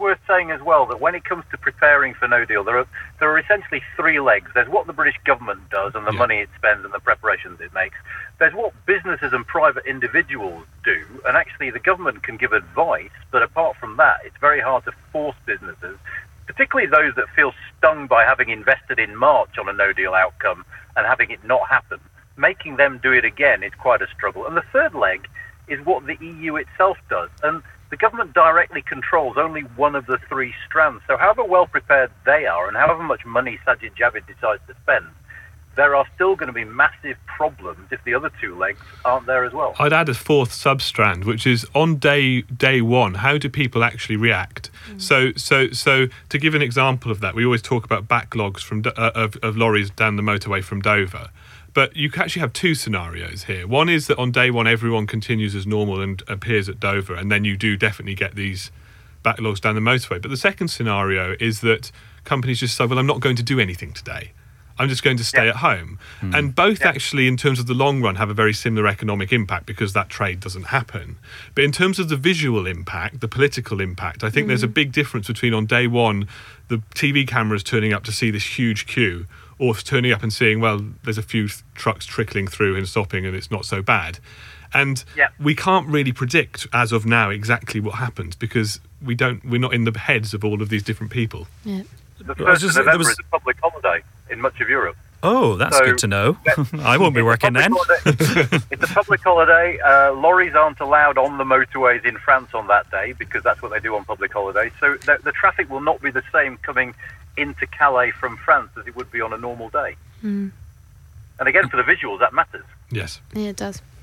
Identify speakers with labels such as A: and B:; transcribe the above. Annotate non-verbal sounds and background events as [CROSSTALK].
A: worth saying as well that when it comes to preparing for No Deal, there are there are essentially three legs. There's what the British government does and the
B: Yeah.
A: money it spends and the preparations it makes. There's what businesses and private individuals do, and actually the government can give advice, but apart from that, it's very hard to force businesses, particularly those that feel stung by having invested in March on a No Deal outcome and having it not happen. Making them do it again is quite a struggle. And the third leg is what the EU itself does. And the government directly controls only one of the three strands. So, however well prepared they are and however much money Sajid Javid decides to spend, there are still going to be massive problems if the other two legs aren't there as well.
B: I'd add a fourth substrand, which is on day day one. How do people actually react? So, so, so to give an example of that, we always talk about backlogs from uh, of, of lorries down the motorway from Dover. But you actually have two scenarios here. One is that on day one, everyone continues as normal and appears at Dover, and then you do definitely get these backlogs down the motorway. But the second scenario is that companies just say, "Well, I'm not going to do anything today. I'm just going to stay
A: Yeah.
B: at home." Hmm. And both actually, in terms of the long run, have a very similar economic impact because that trade doesn't happen. But in terms of the visual impact, the political impact, I think there's a hmm. big difference between on day one, the TV cameras turning up to see this huge queue, or turning up and seeing, well, there's a few th- trucks trickling through and stopping, and it's not so bad. And
A: Yeah.
B: we can't really predict as of now exactly what happens because we don't we're not in the heads of all of these different people.
C: Yeah.
A: The
D: Well, I was
A: 1st of
D: just- there
A: November
D: was-
A: is a public holiday in much of Europe.
D: Oh, that's
A: So-
D: good to know. [LAUGHS] I won't be working then. [LAUGHS]
A: it's a public holiday. Uh, lorries aren't allowed on the motorways in France on that day because that's what they do on public holidays. So the, the traffic will not be the same coming into Calais from France as it would be on a normal day. And again, for the visuals, that matters.
B: Yes.
C: Yeah, it does.